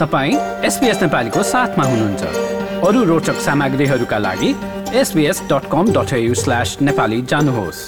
तपाईँ एसपिएस नेपालीको साथमा हुनुहुन्छ। अरू रोचक सामग्रीहरूका लागि SBS dot com dot slash Nepali जानुहोस्।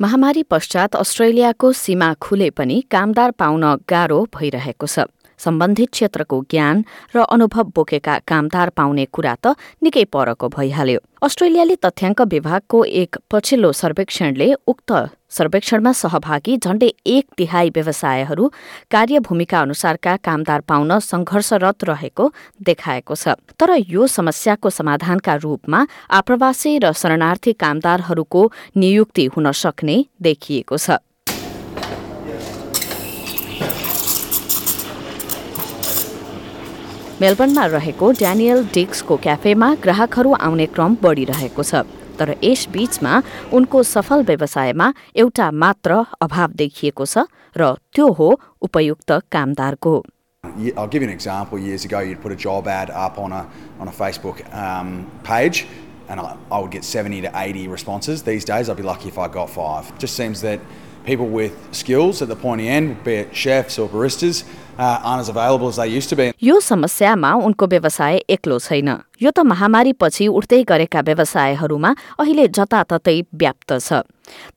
महामारी पश्चात अस्ट्रेलियाको सीमा खुले पनि कामदार पाउन गाह्रो भइरहेको छ। सम्बन्धित क्षेत्रको ज्ञान र अनुभव बोकेका कामदार पाउने कुरा त निकै परको भइहाल्यो। अस्ट्रेलियाली तथ्याङ्क विभागको एक पछिल्लो सर्वेक्षणले उक्त सर्वेक्षणमा सहभागी झण्डै एक तिहाई व्यवसायहरू कार्यभूमिका अनुसारका कामदार पाउन संघर्षरत रहेको देखाएको छ। तर यो समस्याको समाधानका रूपमा आप्रवासी र शरणार्थी कामदारहरूको नियुक्ति हुन सक्ने देखिएको छ। मेलबर्नमा रहेको ड्यानियल डिक्सको क्याफेमा ग्राहकहरू आउने क्रम बढिरहेको छ तर यस बीचमा उनको सफल व्यवसायमा एउटा मात्र अभाव देखिएको छ र त्यो हो उपयुक्त कामदारको I'll give you an example. Years ago, you'd put a job ad up on a on a Facebook um, page, and I, I would get 70 to 80 responses. These days, I'd be lucky if I got five. Just seems that people with skills at the pointy end, be it chefs or baristas, uh. यो समस्यामा उनको व्यवसाय एक्लो छैन। यो त महामारी पछि उठ्दै गरेका व्यवसायहरूमा अहिले जताततै व्याप्त छ।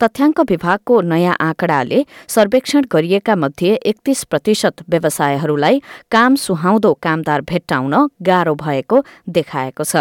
तथ्याङ्क विभागको नयाँ आँकडाले सर्वेक्षण गरिएका मध्ये एकतीस प्रतिशत व्यवसायहरूलाई काम सुहाउँदो कामदार भेट्टाउन गाह्रो भएको देखाएको छ।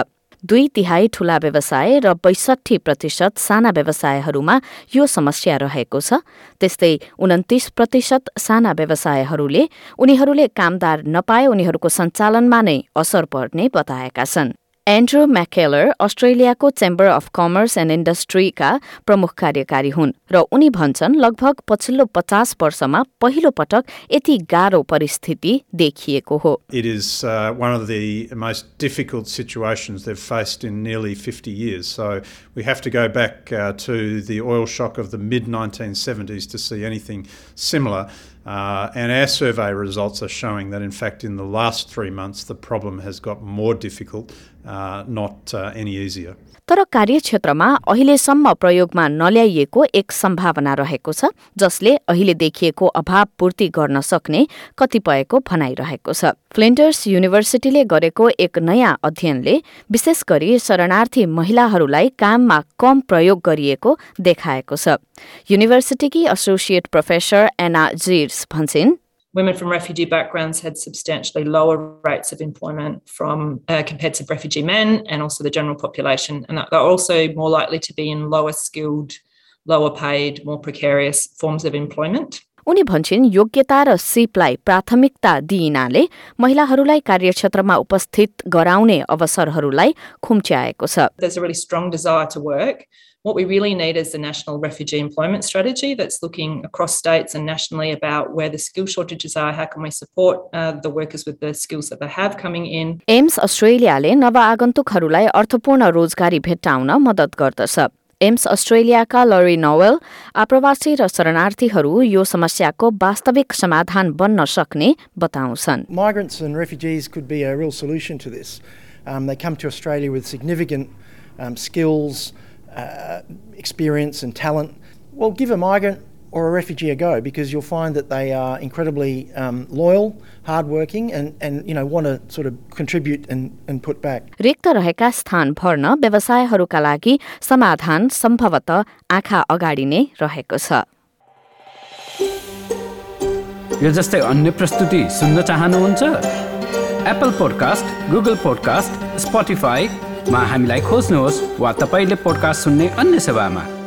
दुई तिहाई ठूला व्यवसाय र बैसठी प्रतिशत साना व्यवसायहरूमा यो समस्या रहेको छ। त्यस्तै उन्तिस प्रतिशत साना व्यवसायहरूले उनीहरूले कामदार नपाए उनीहरूको सञ्चालनमा नै असर पर्ने बताएका छन्। एन्ड्रो म्याकेलर अस्ट्रेलियाको चेम्बर अफ कमर्स एन्ड इन्डस्ट्रीका प्रमुख कार्यकारी हुन् र उनी भन्छन् लगभग पछिल्लो पचास वर्षमा पहिलो पटक यति गाह्रो परिस्थिति देखिएको हो It is uh, one of the most difficult situations they've faced in nearly 50 years. So we have to go back uh, to the oil shock of the mid 1970s to see anything similar. Uh, and our survey results are showing that, in fact, in the last three months, the problem has got more difficult, uh, not uh, any easier. तर कार्यक्षेत्रमा अहिलेसम्म प्रयोगमा नल्याइएको एक सम्भावना रहेको छ जसले अहिले देखिएको अभाव पूर्ति गर्न सक्ने कतिपयको भनाइरहेको छ फ्लिन्टर्स युनिभर्सिटीले गरेको एक नयाँ अध्ययनले विशेष गरी शरणार्थी महिलाहरूलाई काममा कम प्रयोग गरिएको देखाएको छ युनिभर्सिटीकी एसोसिएट प्रोफेसर एना जिर्स भन्छन् women from refugee backgrounds had substantially lower rates of employment from uh, compared to refugee men and also the general population. And they're also more likely to be in lower skilled, lower paid, more precarious forms of employment. उनी भन्छन् योग्यता र सिपलाई प्राथमिकता दिइनाले महिलाहरूलाई कार्यक्षेत्रमा उपस्थित गराउने अवसरहरूलाई खुम्च्याएको छ a. What we really need is the national refugee employment strategy that's looking across states and nationally about where the skill shortages are, how can we support uh, the workers with the skills that they have coming in. AMES अस्ट्रेलियाले नवआगन्तुकहरूलाई अर्थपूर्ण रोजगारी भेट्टाउन मद्दत गर्दछ AIIMS अस्ट्रेलियाका लरी novel आप्रवासी र शरणार्थीहरू यो समस्याको वास्तविक समाधान बन्न सक्ने बताउँछन् Migrants and refugees could be a real solution to this. Um, they come to Australia with significant um, skills, uh, experience, and talent. Well, give a migrant or a refugee a go because you'll find that they are incredibly um, loyal, hardworking, and, and you know want to sort of contribute and, and put back. रिक्त रहेका स्थान भर्न व्यवसायहरूका लागि समाधान सम्भवतः आँखा अगाडि नै रहेको छ यो जस्तै अन्य प्रस्तुति सुन्न चाहनुहुन्छ एप्पल पोडकास्ट गुगल पोडकास्ट स्पोटिफाईमा हामीलाई खोज्नुहोस् वा तपाईँले पोडकास्ट सुन्ने अन्य सेवामा